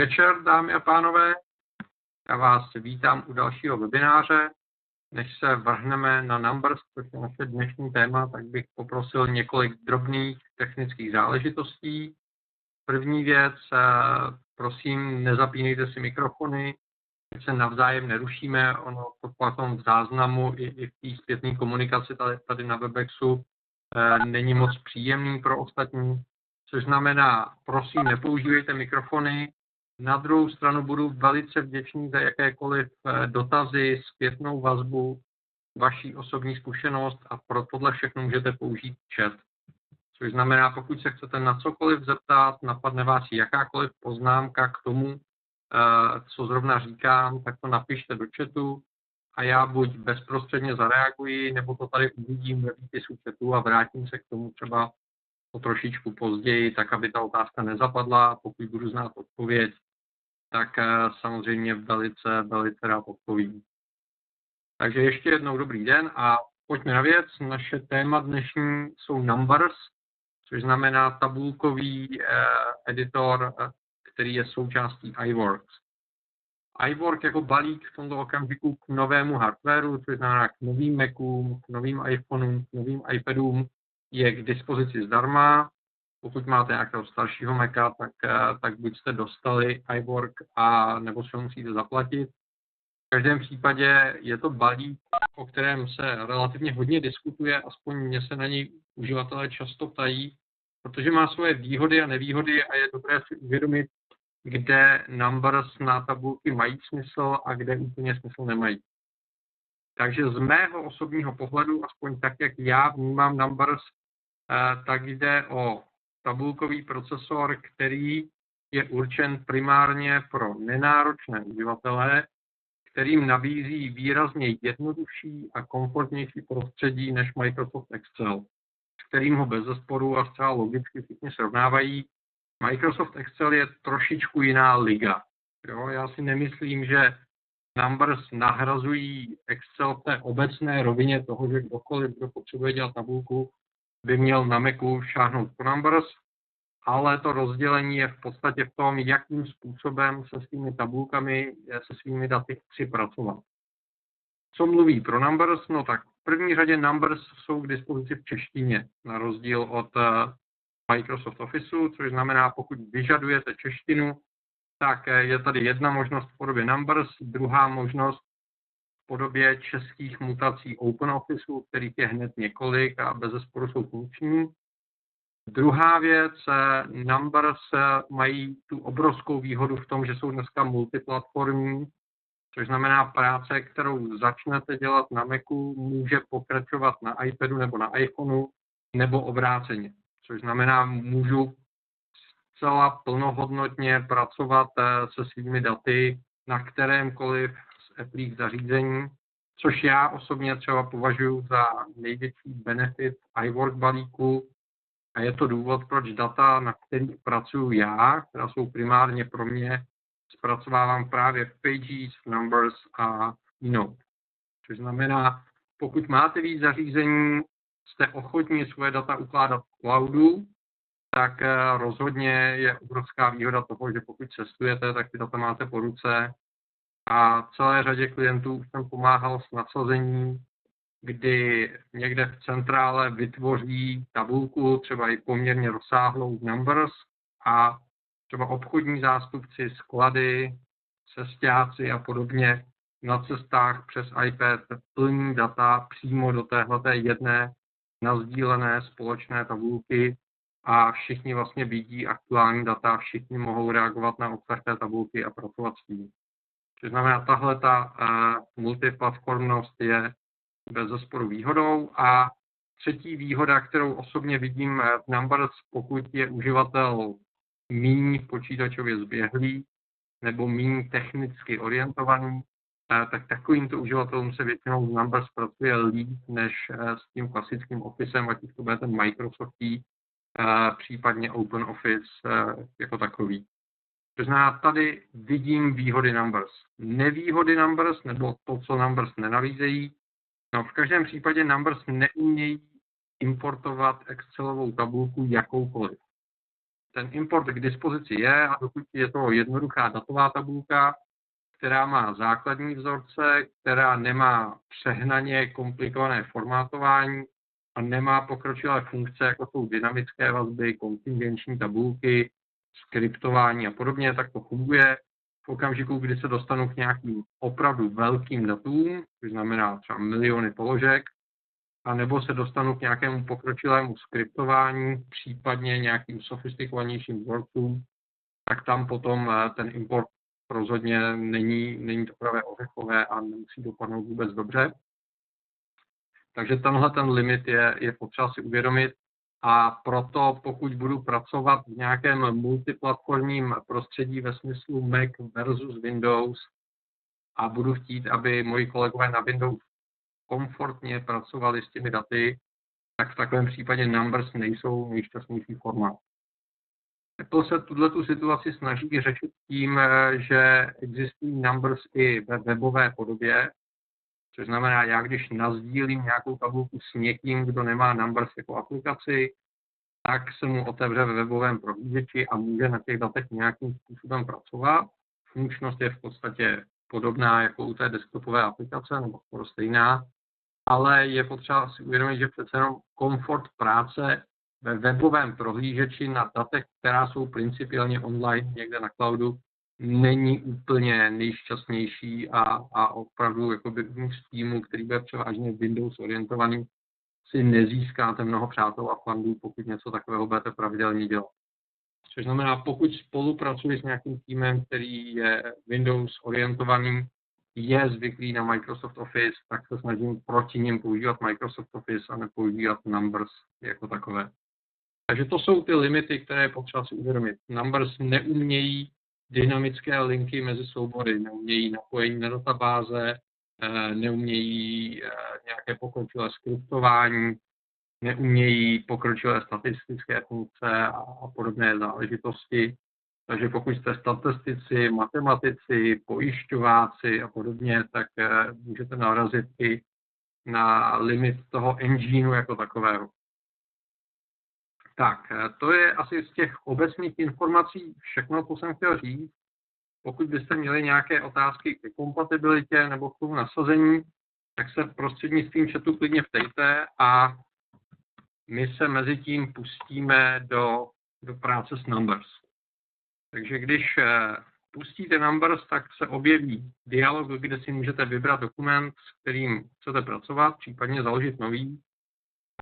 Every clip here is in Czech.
večer, dámy a pánové. Já vás vítám u dalšího webináře. Než se vrhneme na Numbers, což je naše dnešní téma, tak bych poprosil několik drobných technických záležitostí. První věc, eh, prosím, nezapínejte si mikrofony, se navzájem nerušíme, ono to potom v záznamu i, i v té zpětné komunikaci tady, tady na Webexu e, není moc příjemný pro ostatní, což znamená, prosím, nepoužívejte mikrofony, na druhou stranu budu velice vděčný za jakékoliv eh, dotazy, zpětnou vazbu, vaší osobní zkušenost a pro tohle všechno můžete použít chat. Což znamená, pokud se chcete na cokoliv zeptat, napadne vás jakákoliv poznámka k tomu, eh, co zrovna říkám, tak to napište do chatu a já buď bezprostředně zareaguji, nebo to tady uvidím ve výpisu chatu a vrátím se k tomu třeba o trošičku později, tak aby ta otázka nezapadla pokud budu znát odpověď, tak eh, samozřejmě velice, velice rád odpovím. Takže ještě jednou dobrý den a pojďme na věc. Naše téma dnešní jsou numbers, což znamená tabulkový eh, editor, eh, který je součástí iWorks. iWork jako balík v tomto okamžiku k novému hardwareu, což znamená k novým Macům, k novým iPhoneům, k novým iPadům, je k dispozici zdarma. Pokud máte nějakého staršího Maca, tak, eh, tak buď jste dostali iWork, a nebo si ho musíte zaplatit. V každém případě je to balík, o kterém se relativně hodně diskutuje, aspoň mě se na něj uživatelé často ptají, protože má svoje výhody a nevýhody a je dobré si uvědomit, kde numbers na tabulky mají smysl a kde úplně smysl nemají. Takže z mého osobního pohledu, aspoň tak, jak já vnímám numbers, eh, tak jde o tabulkový procesor, který je určen primárně pro nenáročné uživatele, kterým nabízí výrazně jednodušší a komfortnější prostředí než Microsoft Excel, s kterým ho bez zesporu a zcela logicky všichni srovnávají. Microsoft Excel je trošičku jiná liga. Jo, já si nemyslím, že Numbers nahrazují Excel v té obecné rovině toho, že kdokoliv, kdo potřebuje dělat tabulku, by měl na Macu šáhnout po Numbers, ale to rozdělení je v podstatě v tom, jakým způsobem se svými tabulkami, se svými daty chci pracovat. Co mluví pro Numbers? No tak v první řadě Numbers jsou k dispozici v češtině, na rozdíl od eh, Microsoft Officeu, což znamená, pokud vyžadujete češtinu, tak eh, je tady jedna možnost v podobě Numbers, druhá možnost podobě českých mutací OpenOfficeu, kterých je hned několik a bez zesporu jsou funkční. Druhá věc, eh, Numbers eh, mají tu obrovskou výhodu v tom, že jsou dneska multiplatformní, což znamená práce, kterou začnete dělat na Macu, může pokračovat na iPadu nebo na iPhoneu nebo obráceně. Což znamená, můžu zcela plnohodnotně pracovat eh, se svými daty na kterémkoliv Apple zařízení, což já osobně třeba považuji za největší benefit iWork balíku, a je to důvod, proč data, na kterých pracuji já, která jsou primárně pro mě, zpracovávám právě v Pages, Numbers a Keynote. Což znamená, pokud máte víc zařízení, jste ochotní svoje data ukládat v cloudu, tak eh, rozhodně je obrovská výhoda toho, že pokud cestujete, tak ty data máte po ruce. A celé řadě klientů už jsem pomáhal s nasazením, kdy někde v centrále vytvoří tabulku, třeba i poměrně rozsáhlou numbers a třeba obchodní zástupci, sklady, cestáci a podobně na cestách přes iPad plní data přímo do téhle jedné nazdílené společné tabulky a všichni vlastně vidí aktuální data, všichni mohou reagovat na obsah té tabulky a pracovat s tím. To znamená, tahle ta uh, multiplatformnost je bez zesporu výhodou a třetí výhoda, kterou osobně vidím v Numbers, pokud je uživatel méně počítačově zběhlý nebo méně technicky orientovaný, eh, tak takovýmto uživatelům se většinou v Numbers pracuje líp než eh, s tím klasickým Officem, ať už to bude ten Microsoftí, případně Open Office eh, jako takový. To znamená, tady vidím výhody Numbers. Nevýhody Numbers, nebo to, co Numbers nenavízejí, no v každém případě Numbers neumějí importovat Excelovou tabulku jakoukoliv. ten import k dispozici je a dokud je to jednoduchá datová tabulka, která má základní vzorce, která nemá přehnaně komplikované formátování a nemá pokročilé funkce, jako jsou dynamické vazby, kontingenční tabulky, skriptování a podobně, tak to funguje. V okamžiku, kdy se dostanu k nějakým opravdu velkým datům, což znamená třeba miliony položek, a nebo se dostanu k nějakému pokročilému skriptování, případně nějakým sofistikovanějším vzorcům, tak tam potom eh, ten import rozhodně není, není to pravé ořechové a nemusí dopadnout vůbec dobře. Takže tenhle ten limit je, je potřeba si uvědomit a proto pokud budu pracovat v nějakém multiplatformním prostředí ve smyslu Mac versus Windows a budu chtít, aby moji kolegové na Windows komfortně pracovali s těmi daty, tak v takovém případě numbers nejsou nejšťastnější formát. Apple se tuto tu situaci snaží řešit tím, že existují numbers i ve webové podobě, což znamená, já když nazdílím nějakou tabulku s někým, kdo nemá numbers jako aplikaci, tak se mu otevře ve webovém prohlížeči a může na těch datech nějakým způsobem pracovat. Funkčnost je v podstatě podobná jako u té desktopové aplikace, nebo skoro stejná, ale je potřeba si uvědomit, že přece jenom komfort práce ve webovém prohlížeči na datech, která jsou principiálně online někde na cloudu, není úplně nejšťastnější a, a opravdu jakoby z týmu, který bude převážně Windows orientovaný, si nezískáte mnoho přátel a fandů, pokud něco takového budete pravidelně dělat. Což znamená, pokud spolupracuji s nějakým týmem, který je Windows orientovaný, je zvyklý na Microsoft Office, tak se snažím proti ním používat Microsoft Office a nepoužívat Numbers jako takové. Takže to jsou ty limity, které je potřeba si uvědomit. Numbers neumějí dynamické linky mezi soubory, neumějí napojení na databáze, eh, neumějí eh, nějaké pokročilé skriptování, neumějí pokročilé statistické funkce a podobné záležitosti. Takže pokud jste statistici, matematici, pojišťováci a podobně, tak eh, můžete narazit i na limit toho engineu jako takového. Tak, eh, to je asi z těch obecných informací všechno, co jsem chtěl říct. Pokud byste měli nějaké otázky k kompatibilitě nebo k tomu nasazení, tak se prostřednictvím chatu klidně vtejte a my se mezi tím pustíme do, do práce s Numbers. Takže když eh, pustíte Numbers, tak se objeví dialog, kde si můžete vybrat dokument, s kterým chcete pracovat, případně založit nový.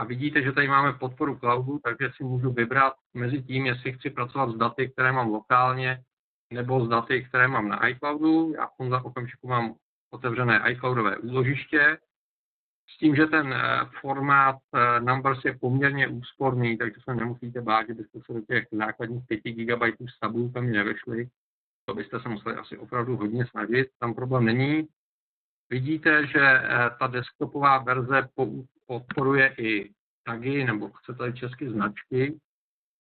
A vidíte, že tady máme podporu cloudu, takže si můžu vybrat mezi tím, jestli chci pracovat s daty, které mám lokálně, nebo s daty, které mám na iCloudu. Já v tomhle okamžiku mám otevřené iCloudové úložiště, s tím, že ten eh, formát eh, Numbers je poměrně úsporný, takže se nemusíte bát, že byste se do těch základních 5 GB s tabulkami nevešli. To byste se museli asi opravdu hodně snažit, tam problém není. Vidíte, že eh, ta desktopová verze podporuje i tagy, nebo chcete česky značky,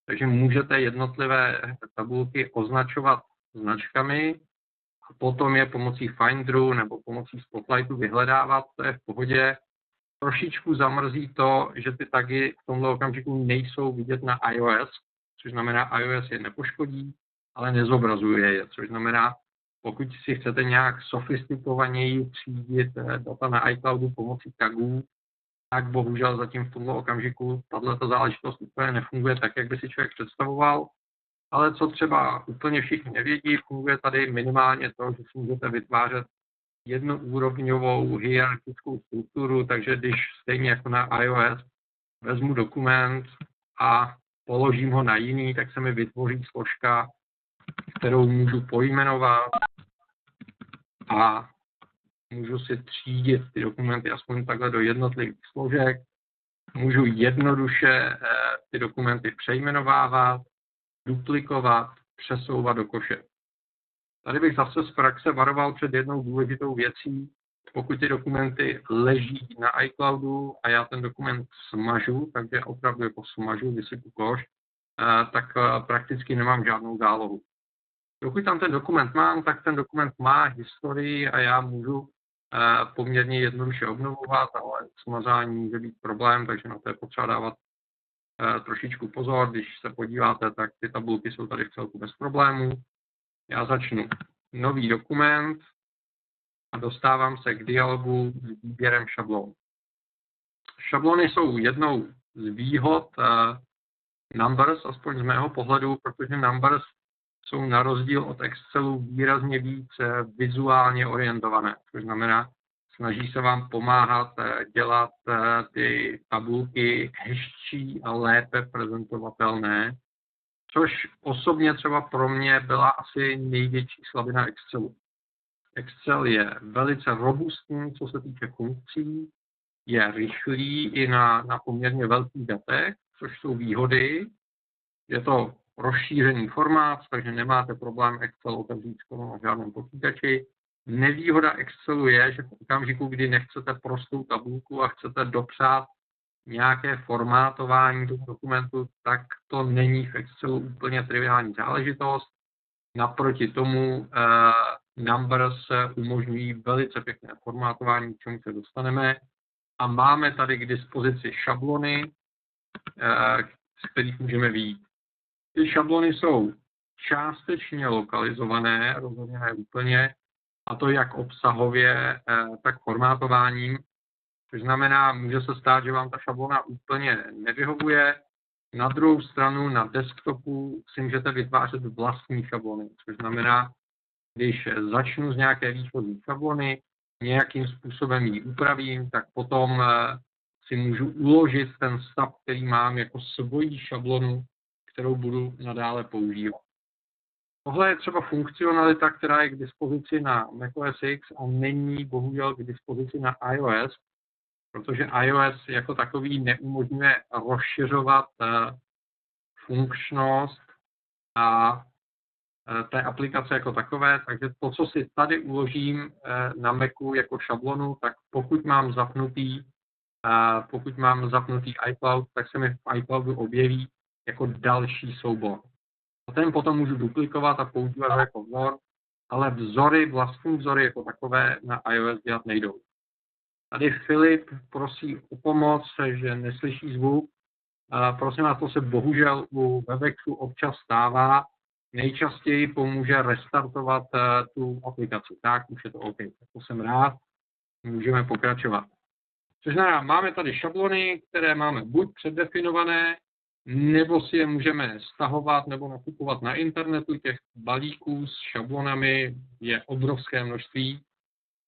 takže můžete jednotlivé tabulky označovat značkami a potom je pomocí Finderu nebo pomocí Spotlightu vyhledávat, to je v pohodě. Trošičku zamrzí to, že ty tagy v tomto okamžiku nejsou vidět na iOS, což znamená, iOS je nepoškodí, ale nezobrazuje je, což znamená, pokud si chcete nějak sofistikovaněji třídit eh, data na iCloudu pomocí tagů, tak bohužel zatím v tomto okamžiku tato záležitost úplně nefunguje tak, jak by si člověk představoval. Ale co třeba úplně všichni nevědí, funguje tady minimálně to, že si můžete vytvářet jednoúrovňovou hierarchickou strukturu, takže když stejně jako na iOS vezmu dokument a položím ho na jiný, tak se mi vytvoří složka, kterou můžu pojmenovat a můžu si třídit ty dokumenty aspoň takhle do jednotlivých složek. Můžu jednoduše eh, ty dokumenty přejmenovávat, duplikovat, přesouvat do koše. Tady bych zase z praxe varoval před jednou důležitou věcí. Pokud ty dokumenty leží na iCloudu a já ten dokument smažu, takže opravdu jako smažu, vysypu koš, eh, tak eh, prakticky nemám žádnou zálohu. Pokud tam ten dokument mám, tak ten dokument má historii a já můžu poměrně jednoduše obnovovat, ale smazání může být problém, takže na to je potřeba dávat eh, trošičku pozor, když se podíváte, tak ty tabulky jsou tady v celku bez problémů. Já začnu nový dokument a dostávám se k dialogu s výběrem šablon. Šablony jsou jednou z výhod uh, Numbers, aspoň z mého pohledu, protože Numbers jsou na rozdíl od Excelu výrazně víc eh, vizuálně orientované, což znamená, snaží se vám pomáhat eh, dělat ty tabulky hezčí a lépe prezentovatelné, což osobně třeba pro mě byla asi největší slabina Excelu. Excel je velice robustní, co se týče funkcí, je rychlý i na, na poměrně velkých datech, což jsou výhody. Je to rozšířený formát, takže nemáte problém Excel otevřít skoro na žádném počítači. Nevýhoda Excelu je, že v okamžiku, kdy nechcete prostou tabulku a chcete dopřát nějaké formátování toho dokumentu, tak to není v Excelu úplně triviální záležitost. Naproti tomu eh, Numbers umožňují velice pěkné formátování, k čemu se dostaneme. A máme tady k dispozici šablony, eh, z kterých můžeme výjít. Ty šablony jsou částečně lokalizované, rozhodně ne úplně, a to jak obsahově, eh, tak formátováním. Což znamená, může se stát, že vám ta šablona úplně nevyhovuje. Na druhou stranu na desktopu si můžete vytvářet vlastní šablony, což znamená, když začnu z nějaké výchozí šablony, nějakým způsobem ji upravím, tak potom eh, si můžu uložit ten stav, který mám jako svoji šablonu, kterou budu nadále používat. Tohle je třeba funkcionalita, která je k dispozici na macOS X a není bohužel k dispozici na iOS, protože iOS jako takový neumožňuje rozšiřovat eh, funkčnost a eh, té aplikace jako takové, takže to, co si tady uložím eh, na Macu jako šablonu, tak pokud mám zapnutý, pokud mám zapnutý iCloud, tak se mi v iCloudu objeví jako další soubor. A ten potom můžu duplikovat a používat jako vzor, ale vzory, vlastní vzory jako takové na iOS dělat nejdou. Tady Filip prosí o pomoc, že neslyší zvuk. Prosím vás, to se bohužel u Webexu občas stává. Nejčastěji pomůže restartovat eh, tu aplikaci. Tak, už je to OK. Tak to jsem rád. Můžeme pokračovat. Což znamená, máme tady šablony, které máme buď předdefinované, nebo si je můžeme stahovat nebo nakupovat na internetu. Těch balíků s šablonami je obrovské množství.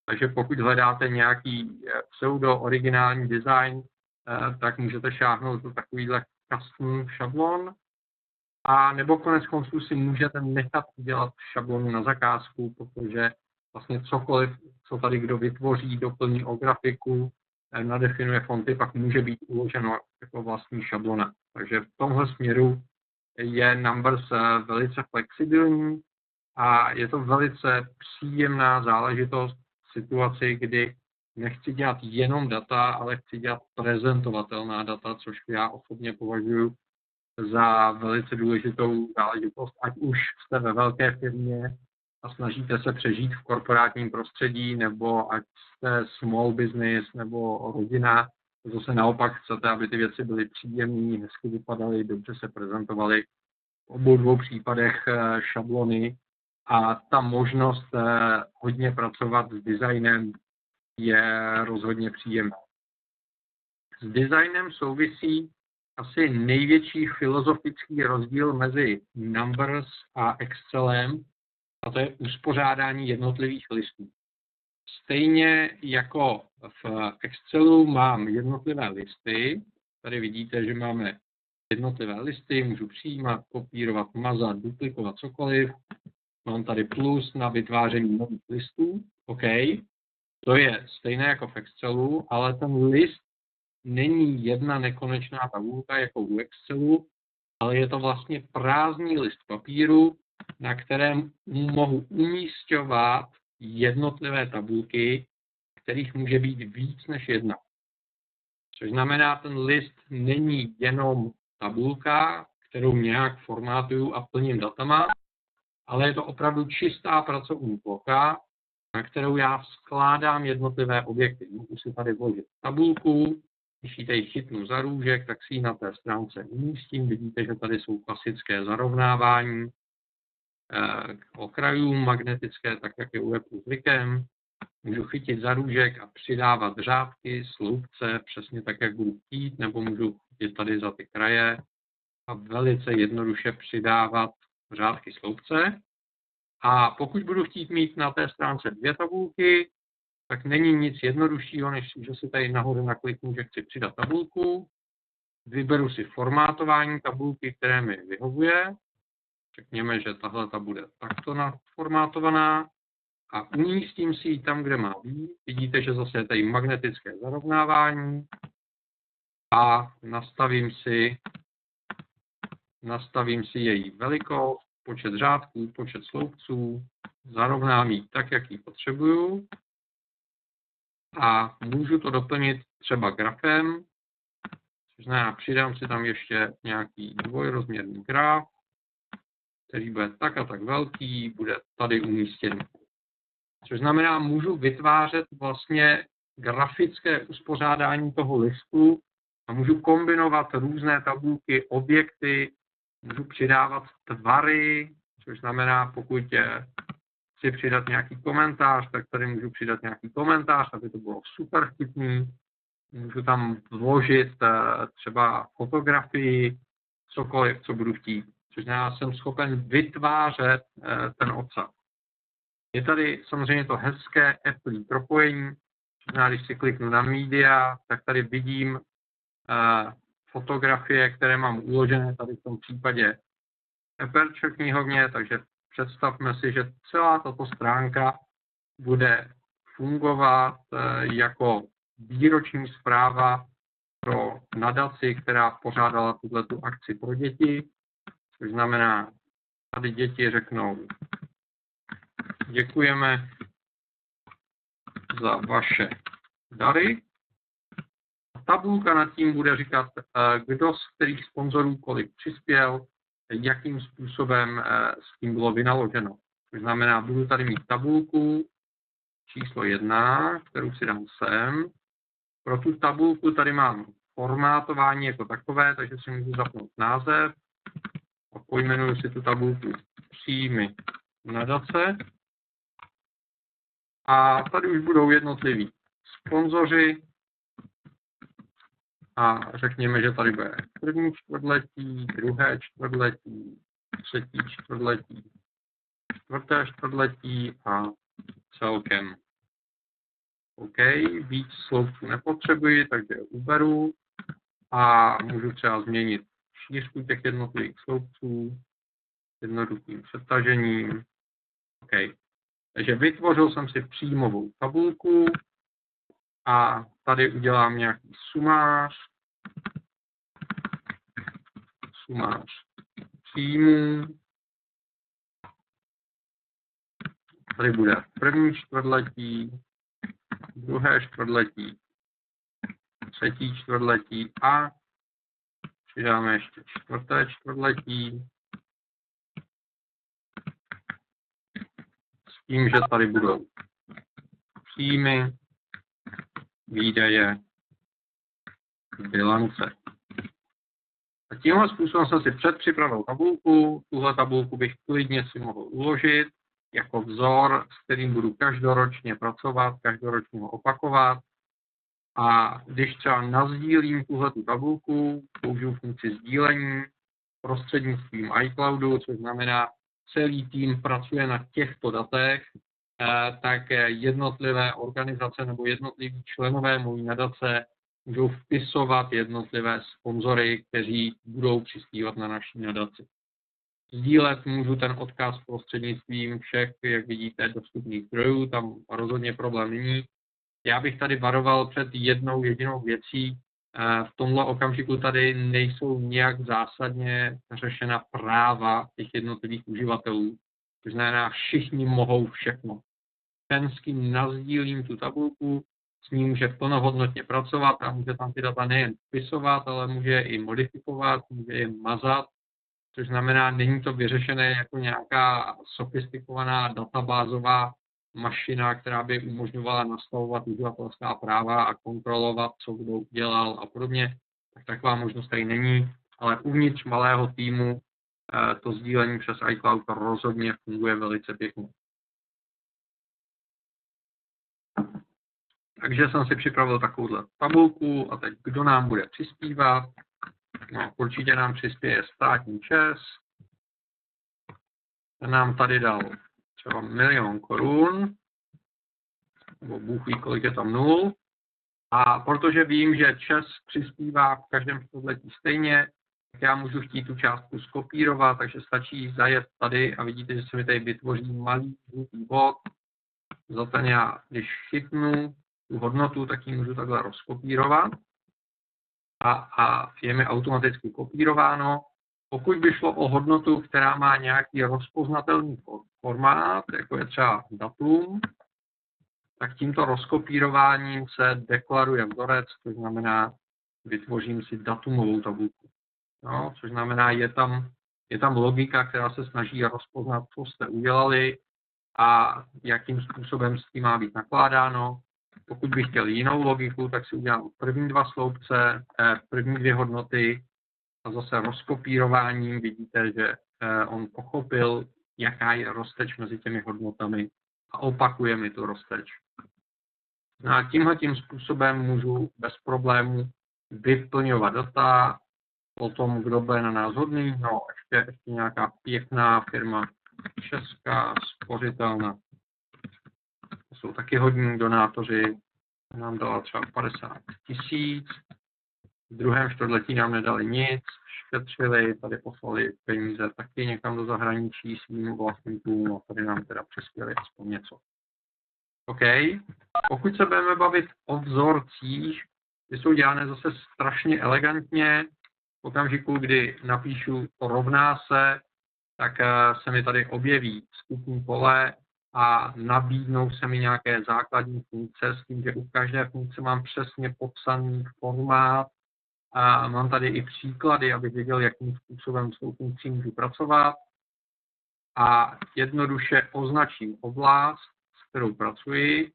Takže pokud hledáte nějaký eh, pseudo-originální design, eh, tak můžete šáhnout do takovýhle custom šablon. A nebo konec konců si můžete nechat udělat šablonu na zakázku, protože vlastně cokoliv, co tady kdo vytvoří, doplní o grafiku, eh, nadefinuje fonty, pak může být uloženo jako vlastní šablona. Takže v tomhle směru je Numbers velice flexibilní a je to velice příjemná záležitost, situaci, kdy nechci dělat jenom data, ale chci dělat prezentovatelná data, což já osobně považuji za velice důležitou záležitost, ať už jste ve velké firmě a snažíte se přežít v korporátním prostředí, nebo ať jste small business nebo rodina, zase naopak chcete, aby ty věci byly příjemné, hezky vypadaly, dobře se prezentovaly. V obou dvou případech eh, šablony a ta možnost eh, hodně pracovat s designem je rozhodně příjemná. S designem souvisí asi největší filozofický rozdíl mezi Numbers a Excelem, a to je uspořádání jednotlivých listů. Stejně jako v Excelu mám jednotlivé listy, tady vidíte, že máme jednotlivé listy, můžu přijímat, kopírovat, mazat, duplikovat cokoliv. Mám tady plus na vytváření nových listů. OK. To je stejné jako v Excelu, ale ten list není jedna nekonečná tabulka jako u Excelu, ale je to vlastně prázdný list papíru, na kterém mohu umístěvat jednotlivé tabulky, kterých může být víc než jedna. Což znamená, ten list není jenom tabulka, kterou nějak formátuju a plním datama, ale je to opravdu čistá pracovní plocha, na kterou já skládám jednotlivé objekty. Můžu si tady vložit tabulku, Když ji tady chytnu za růžek, tak si ji na té stránce umístím. Vidíte, že tady jsou klasické zarovnávání k okrajům magnetické, tak jak je u webu zvykem. Můžu chytit za růžek a přidávat řádky, sloupce, přesně tak, jak budu chtít, nebo můžu chytit tady za ty kraje a velice jednoduše přidávat řádky sloupce. A pokud budu chtít mít na té stránce dvě tabulky, tak není nic jednoduššího, než že si tady nahoře nakliknu, že chci přidat tabulku, vyberu si formátování tabulky, které mi vyhovuje, řekněme, že tahle ta bude takto naformátovaná a umístím si ji tam, kde má být. Vidíte, že zase je tady magnetické zarovnávání a nastavím si, nastavím si její velikost, počet řádků, počet sloupců, zarovnám ji tak, jak ji potřebuju a můžu to doplnit třeba grafem, což znamená, přidám si tam ještě nějaký dvojrozměrný graf, který bude tak a tak velký, bude tady umístěn. Což znamená, můžu vytvářet vlastně grafické uspořádání toho listu a můžu kombinovat různé tabulky, objekty, můžu přidávat tvary, což znamená, pokud je chci přidat nějaký komentář, tak tady můžu přidat nějaký komentář, aby to bylo super vtipný. Můžu tam vložit eh, třeba fotografii, cokoliv, co budu chtít. Což já jsem schopen vytvářet eh, ten obsah. Je tady samozřejmě to hezké Apple propojení. Znamená, když si kliknu na media, tak tady vidím uh, fotografie, které mám uložené tady v tom případě Aperture knihovně, takže představme si, že celá tato stránka bude fungovat eh, jako výroční zpráva pro nadaci, která pořádala tuto akci pro děti, což znamená, tady děti řeknou, děkujeme za vaše dary. Tabulka nad tím bude říkat, eh, kdo z kterých sponzorů kolik přispěl, jakým způsobem eh, s tím bylo vynaloženo. To znamená, budu tady mít tabulku číslo jedna, kterou si dám sem. Pro tu tabulku tady mám formátování jako takové, takže si můžu zapnout název a pojmenuju si tu tabulku příjmy nadace. A tady už budou jednotliví sponzoři, a řekněme, že tady bude první čtvrtletí, druhé čtvrtletí, třetí čtvrtletí, čtvrté čtvrtletí a celkem. OK, víc sloupců nepotřebuji, takže uberu a můžu třeba změnit šířku těch jednotlivých sloupců jednoduchým přetažením. OK. Takže vytvořil jsem si příjmovou tabulku, a tady udělám nějaký sumář, sumář příjmů. Tady bude první čtvrtletí, druhé čtvrtletí, třetí čtvrtletí a přidáme ještě čtvrté čtvrtletí. S tím, že tady budou příjmy, výdaje, bilance. A tímhle způsobem jsem si předpřipravil tabulku. Tuhle tabulku bych klidně si mohl uložit jako vzor, s kterým budu každoročně pracovat, každoročně ho opakovat. A když třeba nazdílím tuhle tu tabulku, použiju funkci sdílení prostřednictvím iCloudu, což znamená, celý tým pracuje na těchto datech, Eh, tak jednotlivé organizace nebo jednotliví členové mojí nadace můžou vpisovat jednotlivé sponzory, kteří budou přispívat na naší nadaci. Sdílet můžu ten odkaz prostřednictvím všech, jak vidíte, dostupných zdrojů, tam rozhodně problém není. Já bych tady varoval před jednou jedinou věcí. Eh, v tomhle okamžiku tady nejsou nějak zásadně řešena práva těch jednotlivých uživatelů. To znamená, všichni mohou všechno ten, s kým nazdílím tu tabulku, s ním může plnohodnotně pracovat a může tam ty data nejen vpisovat, ale může je i modifikovat, může je mazat, což znamená, není to vyřešené jako nějaká sofistikovaná databázová mašina, která by umožňovala nastavovat uživatelská práva a kontrolovat, co kdo udělal a podobně, tak taková možnost tady není, ale uvnitř malého týmu eh, to sdílení přes iCloud rozhodně funguje velice pěkně. Takže jsem si připravil takovouhle tabulku a teď kdo nám bude přispívat. No, určitě nám přispěje státní čes. Ten nám tady dal třeba milion korun, nebo Bůh ví, kolik je tam nul. A protože vím, že Čes přispívá v každém století stejně, tak já můžu chtít tu částku skopírovat, takže stačí zajet tady a vidíte, že se mi tady vytvoří malý žlutý bod. Za ten já, když chytnu tu hodnotu, tak ji můžu takhle rozkopírovat a, a je mi automaticky kopírováno. Pokud by šlo o hodnotu, která má nějaký rozpoznatelný formát, jako je třeba datum, tak tímto rozkopírováním se deklaruje vzorec, to znamená, vytvořím si datumovou tabulku. No, což znamená, je tam, je tam logika, která se snaží rozpoznat, co jste udělali a jakým způsobem s tím má být nakládáno. Pokud bych chtěl jinou logiku, tak si udělám první dva sloupce, eh, první dvě hodnoty a zase rozkopírováním vidíte, že eh, on pochopil, jaká je rozteč mezi těmi hodnotami a opakuje mi tu rozteč. No a tímhle tím způsobem můžu bez problémů vyplňovat data o tom, kdo bude na nás hodný. No, ještě, ještě nějaká pěkná firma Česká spořitelna. To jsou taky hodní donátoři. Nám dala třeba 50 tisíc. V druhém čtvrtletí nám nedali nic, šetřili, tady poslali peníze taky někam do zahraničí svým vlastníkům a tady nám teda přispěli aspoň něco. OK. Pokud se budeme bavit o vzorcích, ty jsou dělané zase strašně elegantně. V okamžiku, kdy napíšu to rovná se, tak eh, se mi tady objeví skupní pole a nabídnou se mi nějaké základní funkce s tím, že u každé funkce mám přesně popsaný formát a mám tady i příklady, abych věděl, jakým způsobem s tou funkcí můžu pracovat. A jednoduše označím oblast, s kterou pracuji.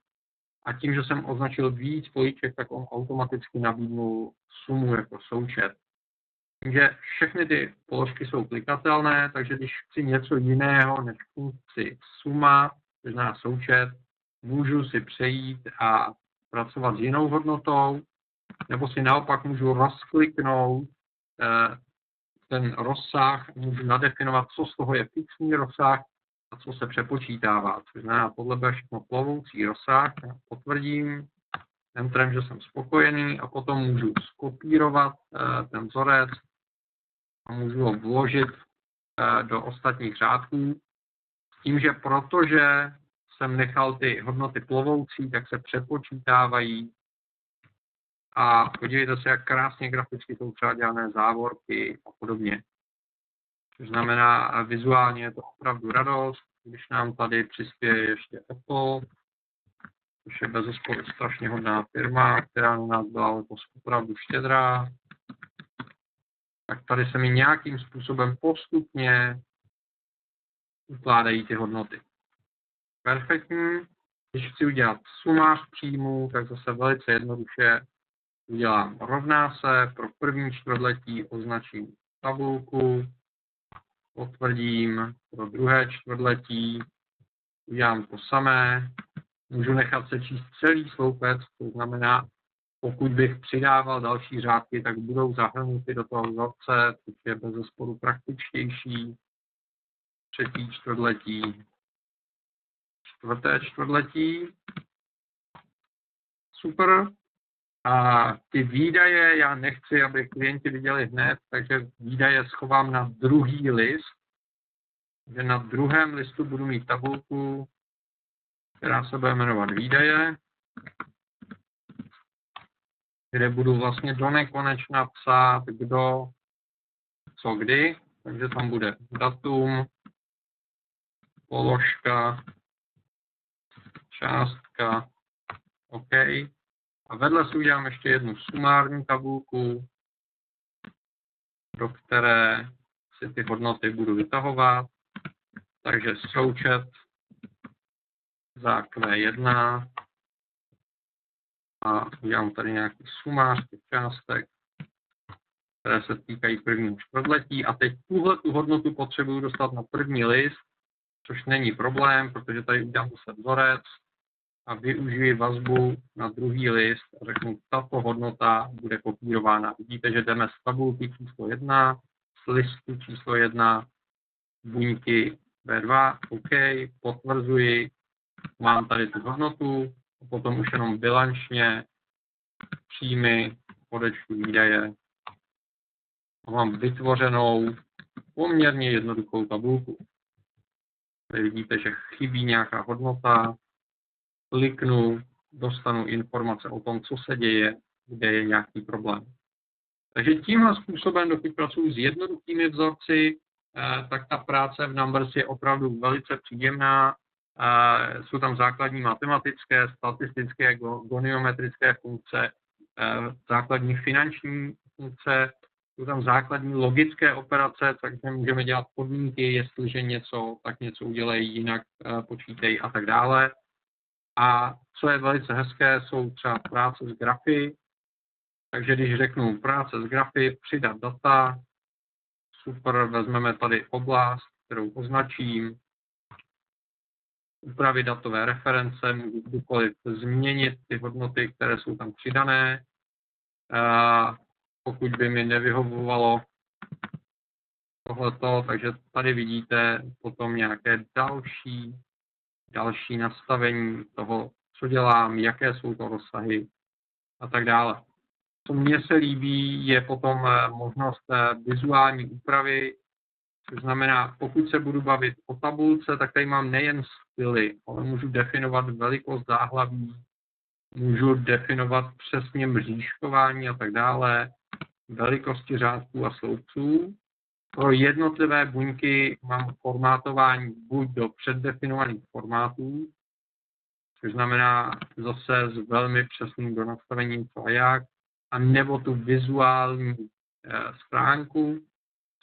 A tím, že jsem označil víc políček, tak on automaticky nabídnul sumu jako součet. Takže všechny ty položky jsou klikatelné, takže když chci něco jiného než funkci suma, to znamená součet, můžu si přejít a pracovat s jinou hodnotou, nebo si naopak můžu rozkliknout eh, ten rozsah, můžu nadefinovat, co z toho je fixní rozsah a co se přepočítává, což znamená, podle bude všechno plovoucí rozsah, potvrdím enterem, že jsem spokojený a potom můžu skopírovat eh, ten vzorec a můžu ho vložit eh, do ostatních řádků. S tím, že protože jsem nechal ty hodnoty plovoucí, tak se přepočítávají a podívejte se, jak krásně graficky jsou třeba dělané závorky a podobně. Což znamená, vizuálně je to opravdu radost, když nám tady přispěje ještě Apple, což je bez strašně hodná firma, která na nás byla letos opravdu štědrá, tak tady se mi nějakým způsobem postupně ukládají ty hodnoty. Perfektní. Když chci udělat sumář příjmů, tak zase velice jednoduše udělám rovná se, pro první čtvrtletí označím tabulku, potvrdím pro druhé čtvrtletí, udělám to samé, můžu nechat se číst celý sloupec, to znamená, pokud bych přidával další řádky, tak budou zahrnuty do toho vzorce, což je bez zesporu praktičtější. Třetí čtvrtletí, čtvrté čtvrtletí. Super. A ty výdaje já nechci, aby klienti viděli hned, takže výdaje schovám na druhý list. Že na druhém listu budu mít tabulku, která se bude jmenovat výdaje, kde budu vlastně do nekonečna psát, kdo, co kdy, takže tam bude datum, položka, částka, OK. A vedle si udělám ještě jednu sumární tabulku, do které si ty hodnoty budu vytahovat. Takže součet za Q1 a udělám tady nějaký sumář těch částek, které se týkají prvního čtvrtletí a teď tuhle tu hodnotu potřebuju dostat na první list, což není problém, protože tady udělám zase vzorec a využiji vazbu na druhý list a řeknu, tato hodnota bude kopírována. Vidíte, že jdeme z tabulky číslo 1, z listu číslo 1, buňky B2, OK, potvrzuji, mám tady tu hodnotu, potom už jenom bilančně příjmy, odečtu výdaje a mám vytvořenou poměrně jednoduchou tabulku. Tady vidíte, že chybí nějaká hodnota, kliknu, dostanu informace o tom, co se děje, kde je nějaký problém. Takže tímhle způsobem, dokud pracuji s jednoduchými vzorci, eh, tak ta práce v Numbers je opravdu velice příjemná. Eh, jsou tam základní matematické, statistické, goniometrické funkce, eh, základní finanční funkce, jsou tam základní logické operace, takže můžeme dělat podmínky, jestliže něco, tak něco udělej, jinak počítej a tak dále. A co je velice hezké, jsou třeba práce s grafy. Takže když řeknu práce s grafy, přidat data, super, vezmeme tady oblast, kterou označím, upravit datové reference, můžu kdykoliv změnit ty hodnoty, které jsou tam přidané. Pokud by mi nevyhovovalo tohleto, takže tady vidíte potom nějaké další další nastavení toho, co dělám, jaké jsou to rozsahy a tak dále. Co mně se líbí, je potom eh, možnost eh, vizuální úpravy, což znamená, pokud se budu bavit o tabulce, tak tady mám nejen styly, ale můžu definovat velikost záhlaví, můžu definovat přesně mřížkování a tak dále, velikosti řádků a sloupců pro jednotlivé buňky mám formátování buď do předdefinovaných formátů, což znamená zase s velmi přesným donastavením co a jak, a nebo tu vizuální eh, stránku,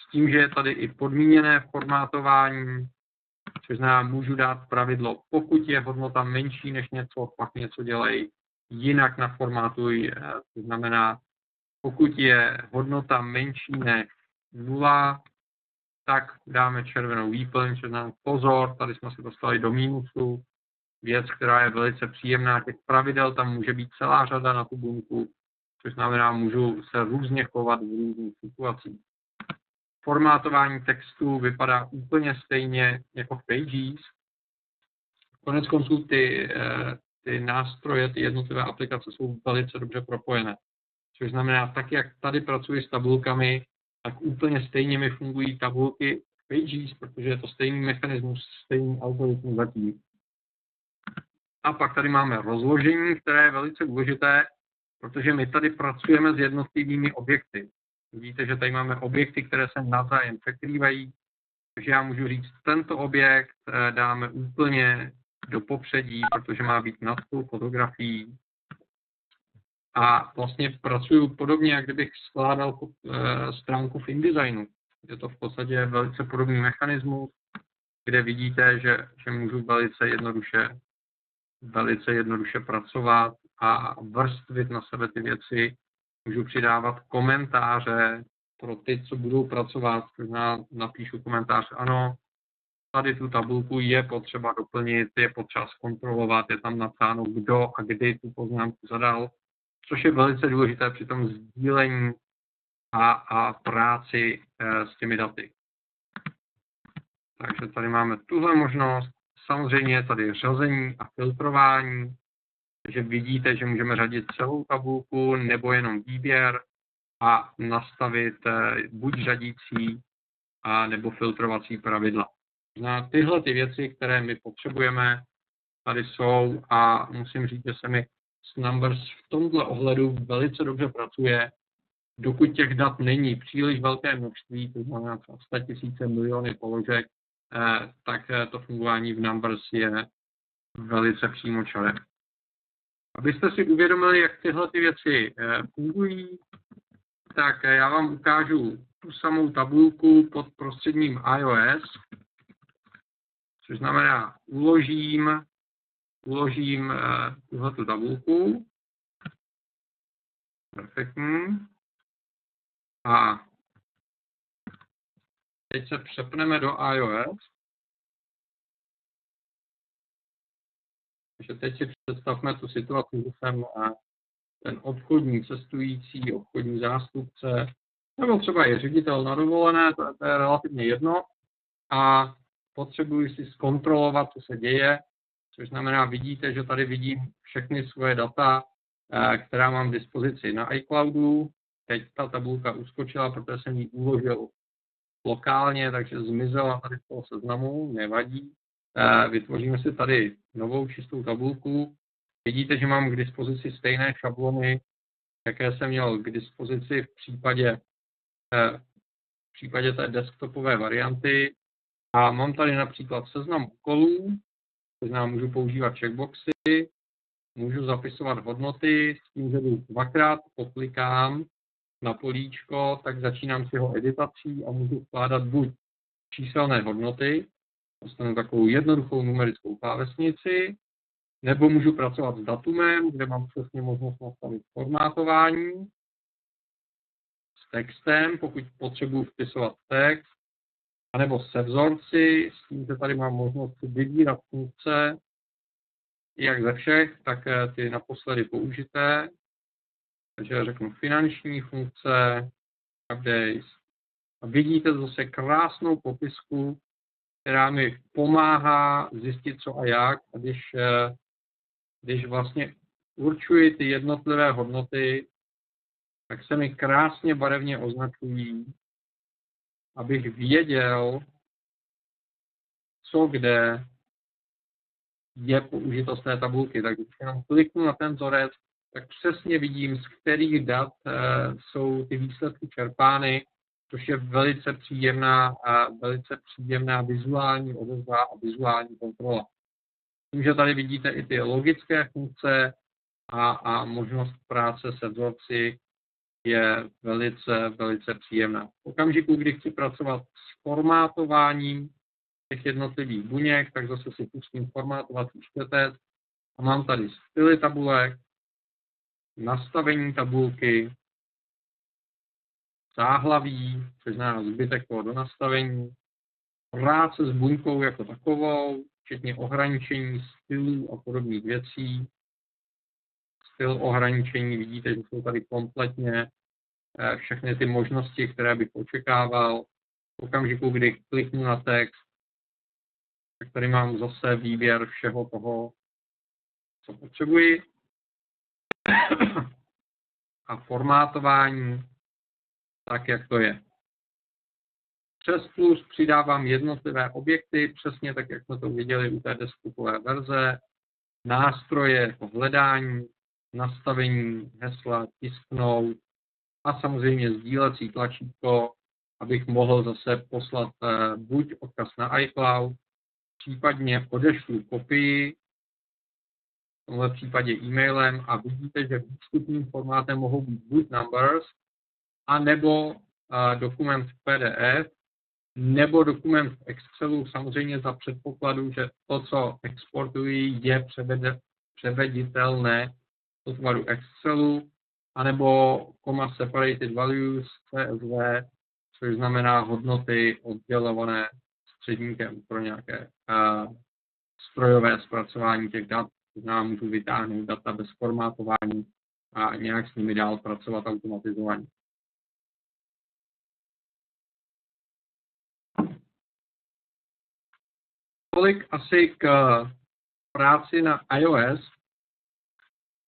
s tím, že je tady i podmíněné formátování, což znamená, můžu dát pravidlo, pokud je hodnota menší než něco, pak něco dělej, jinak naformátuj, eh, to znamená, pokud je hodnota menší než nula, tak dáme červenou výplň, což znamená pozor, tady jsme se dostali do mínusu, věc, která je velice příjemná, těch pravidel tam může být celá řada na tu buňku, což znamená, můžu se různě chovat v různých situacích. Formátování textu vypadá úplně stejně jako v Pages. Konec konců ty, eh, ty nástroje, ty jednotlivé aplikace jsou velice dobře propojené. Což znamená, tak jak tady pracuji s tabulkami, tak úplně stejně mi fungují tabulky Pages, protože je to stejný mechanismus, stejný algoritmus zatím. A pak tady máme rozložení, které je velice důležité, protože my tady pracujeme s jednotlivými objekty. Vidíte, že tady máme objekty, které se navzájem překrývají, takže já můžu říct, tento objekt eh, dáme úplně do popředí, protože má být nad tou fotografií a vlastně pracuju podobně, jak kdybych skládal eh, stránku v InDesignu. Je to v podstatě velice podobný mechanismus, kde vidíte, že, že můžu velice jednoduše, velice jednoduše pracovat a vrstvit na sebe ty věci. Můžu přidávat komentáře pro ty, co budou pracovat. Na, napíšu komentář, ano, tady tu tabulku je potřeba doplnit, je potřeba zkontrolovat, je tam napsáno, kdo a kdy tu poznámku zadal což je velice důležité při tom sdílení a, a práci e, s těmi daty. Takže tady máme tuhle možnost. Samozřejmě je tady řazení a filtrování, takže vidíte, že můžeme řadit celou tabulku nebo jenom výběr a nastavit e, buď řadící a nebo filtrovací pravidla. Na tyhle ty věci, které my potřebujeme, tady jsou a musím říct, že se mi Numbers v tomto ohledu velice dobře pracuje. Dokud těch dat není příliš velké množství, to znamená třeba 100 tisíce miliony položek, eh, tak eh, to fungování v Numbers je velice přímočaré. Abyste si uvědomili, jak tyhle ty věci eh, fungují, tak já vám ukážu tu samou tabulku pod prostředním iOS, což znamená, uložím uložím tuhle tabulku. Perfektní. A teď se přepneme do iOS. Takže teď si představme tu situaci, že jsem ten obchodní cestující, obchodní zástupce, nebo třeba i ředitel na dovolené, to, to je relativně jedno, a potřebuji si zkontrolovat, co se děje, což znamená, vidíte, že tady vidím všechny svoje data, eh, která mám k dispozici na iCloudu. Teď ta tabulka uskočila, protože jsem ji uložil lokálně, takže zmizela tady z toho seznamu, nevadí. Eh, vytvoříme si tady novou čistou tabulku. Vidíte, že mám k dispozici stejné šablony, jaké jsem měl k dispozici v případě, eh, v případě té desktopové varianty. A mám tady například seznam úkolů, to znamená, můžu používat checkboxy, můžu zapisovat hodnoty, s tím, že dvakrát poklikám na políčko, tak začínám s jeho editací a můžu vkládat buď číselné hodnoty, dostanu takovou jednoduchou numerickou klávesnici, nebo můžu pracovat s datumem, kde mám přesně možnost nastavit formátování, s textem, pokud potřebuji vpisovat text, anebo se vzorci, s tím, že tady mám možnost vybírat funkce, jak ze všech, tak eh, ty naposledy použité. Takže řeknu finanční funkce, updates. A vidíte zase krásnou popisku, která mi pomáhá zjistit, co a jak. A když, eh, když vlastně určuji ty jednotlivé hodnoty, tak se mi krásně barevně označují, abych věděl, co kde je použito z té tabulky. Tak když jenom kliknu na ten vzorec, tak přesně vidím, z kterých dat e, jsou ty výsledky čerpány, což je velice příjemná, a velice příjemná vizuální odezva a vizuální kontrola. Tím, že tady vidíte i ty logické funkce a, a možnost práce se vzorci, je velice, velice příjemná. V okamžiku, kdy chci pracovat s formátováním těch jednotlivých buněk, tak zase si pustím formátovací čtvrtec a mám tady styly tabulek, nastavení tabulky, záhlaví, což znamená zbytek toho do nastavení, práce s buňkou jako takovou, včetně ohraničení stylů a podobných věcí, styl ohraničení, vidíte, že jsou tady kompletně eh, všechny ty možnosti, které bych očekával. V okamžiku, kdy kliknu na text, tak tady mám zase výběr všeho toho, co potřebuji. A formátování, tak jak to je. Přes plus přidávám jednotlivé objekty, přesně tak, jak jsme to viděli u té desktopové verze, nástroje jako hledání, nastavení hesla, tisknout a samozřejmě sdílecí tlačítko, abych mohl zase poslat eh, buď odkaz na iCloud, případně odešlu kopii, v tomhle případě e-mailem a vidíte, že výstupním formátem mohou být buď numbers, anebo uh, dokument v PDF, nebo dokument v Excelu, samozřejmě za předpokladu, že to, co exportuji, je převeditelné tvaru Excelu, anebo comma separated values CSV, což znamená hodnoty oddělované středníkem pro nějaké uh, strojové zpracování těch dat. Znamená, můžu vytáhnout data bez formátování a nějak s nimi dál pracovat automatizovaně. Tolik asi k práci na iOS.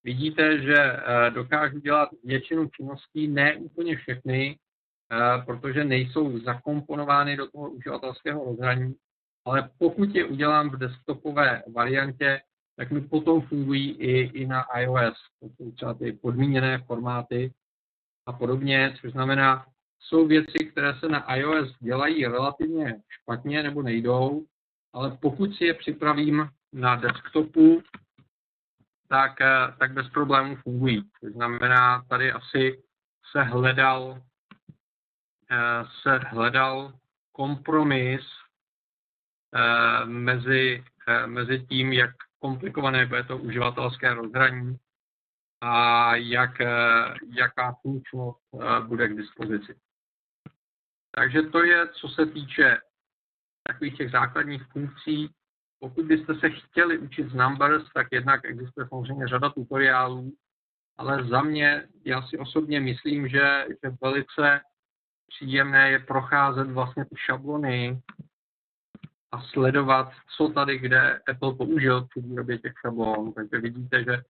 Vidíte, že eh, dokážu dělat většinu činností, ne úplně všechny, eh, protože nejsou zakomponovány do toho uživatelského rozhraní, ale pokud je udělám v desktopové variantě, tak mi potom fungují i, i na iOS. To jsou třeba ty podmíněné formáty a podobně, což znamená, jsou věci, které se na iOS dělají relativně špatně nebo nejdou, ale pokud si je připravím na desktopu, tak, eh, tak bez problémů fungují. To znamená, tady asi se hledal, eh, se hledal kompromis eh, mezi, mezi tím, jak komplikované bude to uživatelské rozhraní a jak, jaká funkčnost bude k dispozici. Takže to je, co se týče takových těch základních funkcí. Pokud byste se chtěli učit z Numbers, tak jednak existuje samozřejmě řada tutoriálů, ale za mě, já si osobně myslím, že, že velice příjemné je procházet vlastně ty šablony a sledovat, co tady kde Apple použil při výrobě těch šablon. Takže vidíte, že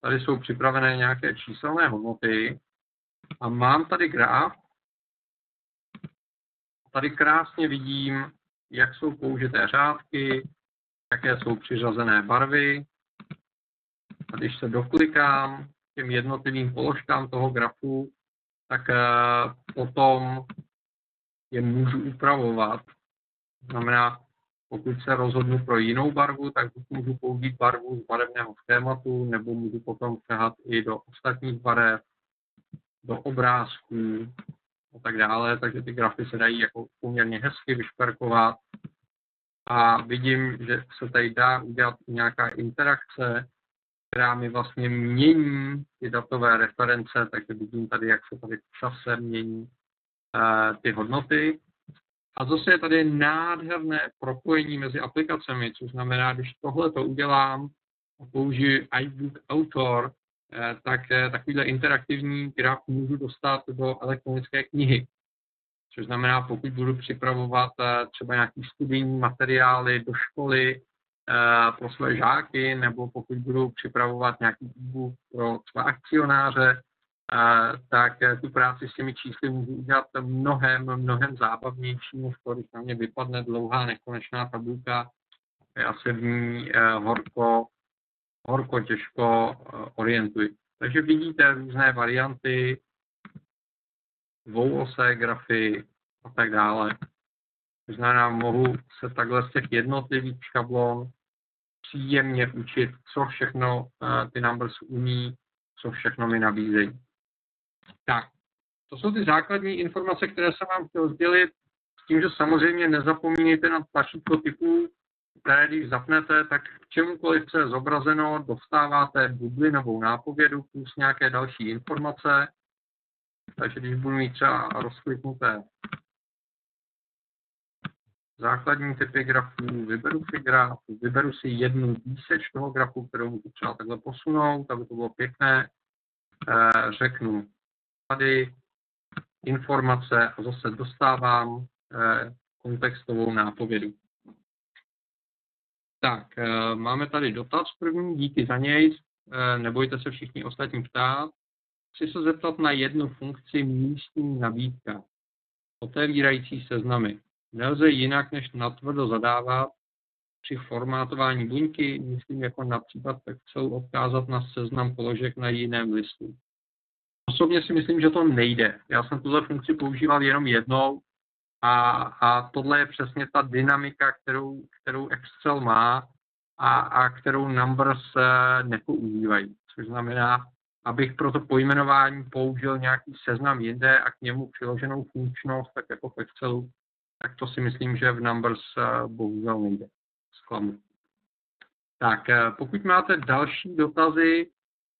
tady jsou připravené nějaké číselné hodnoty a mám tady graf. Tady krásně vidím, jak jsou použité řádky, jaké jsou přiřazené barvy. A když se doklikám těm jednotlivým položkám toho grafu, tak eh, potom je můžu upravovat. Znamená, pokud se rozhodnu pro jinou barvu, tak můžu použít barvu z barevného schématu, nebo můžu potom přehat i do ostatních barev, do obrázků a tak dále. Takže ty grafy se dají jako poměrně hezky vyšperkovat. A vidím, že se tady dá udělat nějaká interakce, která mi vlastně mění ty datové reference, takže vidím tady, jak se tady v čase mění uh, ty hodnoty. A zase je tady nádherné propojení mezi aplikacemi, což znamená, když tohle to udělám a použiju iBook Author, eh, tak eh, takovýhle interaktivní graf můžu dostat do elektronické knihy. Což znamená, pokud budu připravovat třeba nějaký studijní materiály do školy, Eh, pro své žáky, nebo pokud budou připravovat nějaký e pro své akcionáře, eh, tak eh, tu práci s těmi čísly můžu udělat mnohem, mnohem zábavnější, než když na mě vypadne dlouhá nekonečná tabulka, já se v ní horko, horko těžko orientuji. Takže vidíte různé varianty, dvouosé grafy a tak dále. To znamená, mohu se takhle z těch jednotlivých šablon příjemně učit, co všechno uh, ty numbers umí, co všechno mi nabízejí. Tak, to jsou ty základní informace, které jsem vám chtěl sdělit, s tím, že samozřejmě nezapomínejte na tlačítko typu, které když zapnete, tak k čemukoliv, co je zobrazeno, dostáváte bublinovou nápovědu plus nějaké další informace. Takže když budu mít třeba rozkliknuté základní typy grafů, vyberu si graf, vyberu si jednu výseč toho grafu, kterou můžu třeba takhle posunout, aby to bylo pěkné, eh, řeknu tady informace a zase dostávám eh, kontextovou nápovědu. Tak, eh, máme tady dotaz první, díky za něj, nebojte se všichni ostatní ptát. Chci se zeptat na jednu funkci místní nabídka. Otevírající seznamy. Nelze jinak, než natvrdo zadávat při formátování buňky, myslím jako například Excel odkázat na seznam položek na jiném listu. Osobně si myslím, že to nejde. Já jsem tuhle funkci používal jenom jednou a, a tohle je přesně ta dynamika, kterou, kterou Excel má a, a kterou Numbers eh, nepoužívají. Což znamená, abych pro to pojmenování použil nějaký seznam jinde a k němu přiloženou funkčnost, tak jako v Excelu tak to si myslím, že v Numbers eh, bohužel nejde. Zklamu. Tak, eh, pokud máte další dotazy,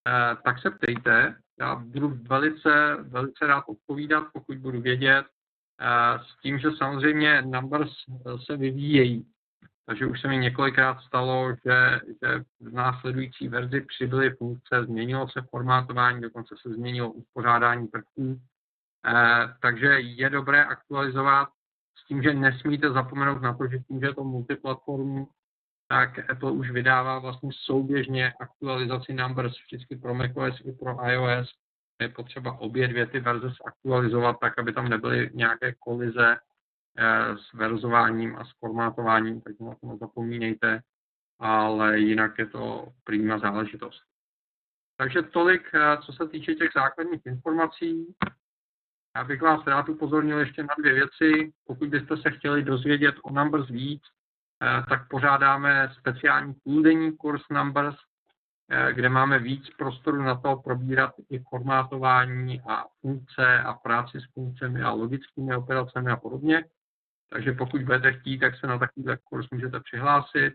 eh, tak se ptejte. Já budu velice, velice rád odpovídat, pokud budu vědět, s tím, že samozřejmě Numbers se vyvíjejí. Takže už se mi několikrát stalo, že, že v následující verzi přibyly funkce, změnilo se formátování, dokonce se změnilo uspořádání prvků. takže je dobré aktualizovat s tím, že nesmíte zapomenout na to, že tím, že je to multiplatformní, tak Apple už vydává vlastně souběžně aktualizaci Numbers vždycky pro macOS i pro iOS. Je potřeba obě dvě ty verze zaktualizovat tak, aby tam nebyly nějaké kolize eh, s verzováním a s formátováním, tak na to nezapomínejte, ale jinak je to prýma záležitost. Takže tolik, eh, co se týče těch základních informací. Já bych vás rád upozornil ještě na dvě věci. Pokud byste se chtěli dozvědět o Numbers víc, eh, tak pořádáme speciální půldenní kurz Numbers, eh, kde máme víc prostoru na to probírat i formátování a funkce a práci s funkcemi a logickými operacemi a podobně. Takže pokud budete chtít, tak se na takovýhle kurz můžete přihlásit.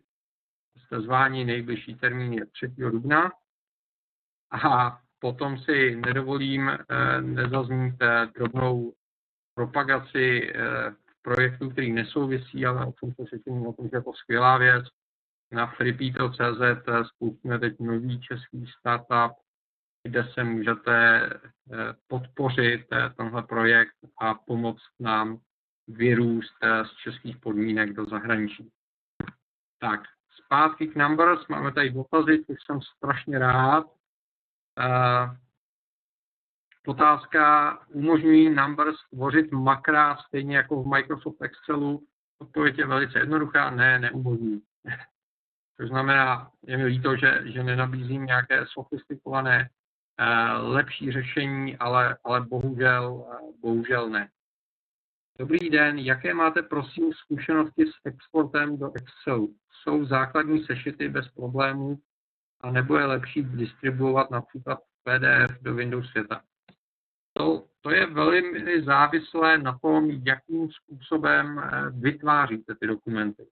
jste zváni, nejbližší termín je 3. dubna. A potom si nedovolím eh, nezaznít drobnou propagaci projektů, který nesouvisí, ale o tom světím o tom, že je to skvělá věc. Na freepito.cz spustíme teď nový český startup, kde se můžete eh, podpořit eh, tenhle projekt a pomoct nám vyrůst eh, z českých podmínek do zahraničí. Tak, zpátky k Numbers. Máme tady dotazy, což jsem strašně rád. Otázka, umožňují Numbers tvořit makra stejně jako v Microsoft Excelu? Odpověď je velice jednoduchá, ne, neumožňují. To znamená, je mi líto, že, že nenabízím nějaké sofistikované Eh, lepší řešení, ale, ale bohužel, eh, bohužel ne. Dobrý den, jaké máte prosím zkušenosti s exportem do Excelu? Jsou základní sešity bez problémů a nebo je lepší distribuovat například PDF do Windows světa? To, to je velmi závislé na tom, jakým způsobem eh, vytváříte ty dokumenty.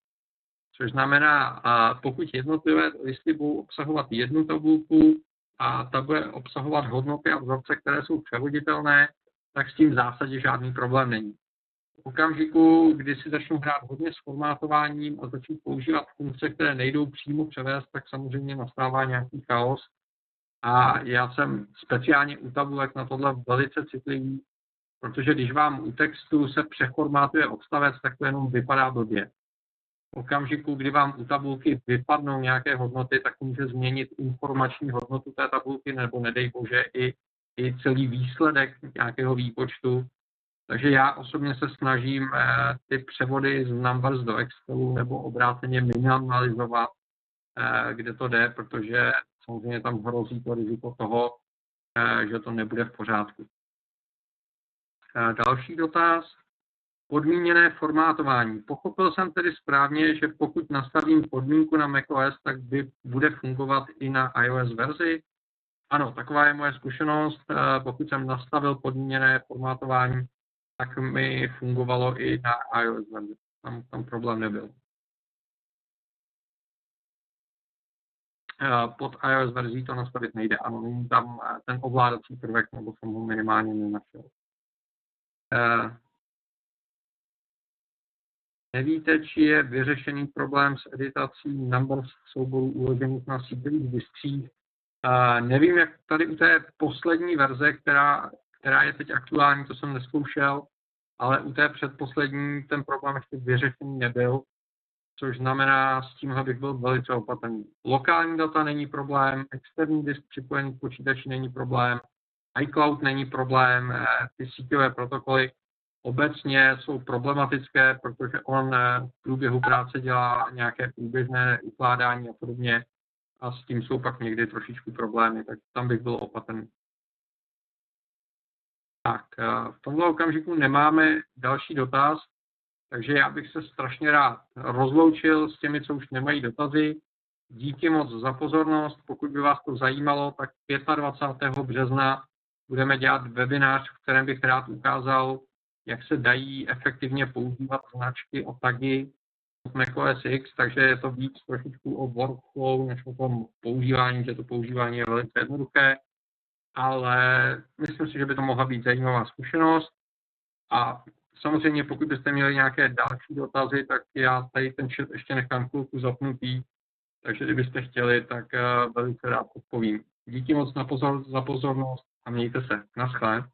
Což znamená, pokud jednotlivé listy budou obsahovat jednu tabulku, a ta bude obsahovat hodnoty a vzorce, které jsou převoditelné, tak s tím v zásadě žádný problém není. V okamžiku, kdy si začnu hrát hodně s formátováním a začnu používat funkce, které nejdou přímo převést, tak samozřejmě nastává nějaký chaos. A já jsem speciálně u tabulek na tohle velice citlivý, protože když vám u textu se přeformátuje odstavec, tak to jenom vypadá blbě okamžiku, kdy vám u tabulky vypadnou nějaké hodnoty, tak může změnit informační hodnotu té tabulky, nebo nedej bože i, i celý výsledek nějakého výpočtu. Takže já osobně se snažím eh, ty převody z Numbers do Excelu nebo obráceně minimalizovat, eh, kde to jde, protože samozřejmě tam hrozí to riziko toho, eh, že to nebude v pořádku. Další dotaz podmíněné formátování. Pochopil jsem tedy správně, že pokud nastavím podmínku na macOS, tak by bude fungovat i na iOS verzi? Ano, taková je moje zkušenost. Pokud jsem nastavil podmíněné formátování, tak mi fungovalo i na iOS verzi. Tam, tam problém nebyl. Eh, pod iOS verzí to nastavit nejde. Ano, není tam eh, ten ovládací prvek, nebo jsem ho minimálně nenašel. Nevíte, či je vyřešený problém s editací numbers souborů uložených na síťových diskcích. Nevím, jak tady u té poslední verze, která, která je teď aktuální, to jsem neskoušel, ale u té předposlední ten problém ještě vyřešený nebyl, což znamená, s tímhle bych byl velice opatrný. Lokální data není problém, externí disk připojený k počítači není problém, iCloud není problém, eh, ty síťové protokoly obecně jsou problematické, protože on eh, v průběhu práce dělá nějaké průběžné ukládání a podobně a s tím jsou pak někdy trošičku problémy, tak tam bych byl opatrný. Tak, eh, v tomto okamžiku nemáme další dotaz, takže já bych se strašně rád rozloučil s těmi, co už nemají dotazy. Díky moc za pozornost. Pokud by vás to zajímalo, tak 25. března budeme dělat webinář, v kterém bych rád ukázal, jak se dají efektivně používat značky o tagy od macOS X, takže je to víc trošičku o workflow, než o tom používání, že to používání je velice jednoduché, ale myslím si, že by to mohla být zajímavá zkušenost. A samozřejmě, pokud byste měli nějaké další dotazy, tak já tady ten chat ještě nechám chvilku zapnutý, takže kdybyste chtěli, tak eh, velice rád odpovím. Díky moc na pozor, za pozornost a mějte se. Naschle.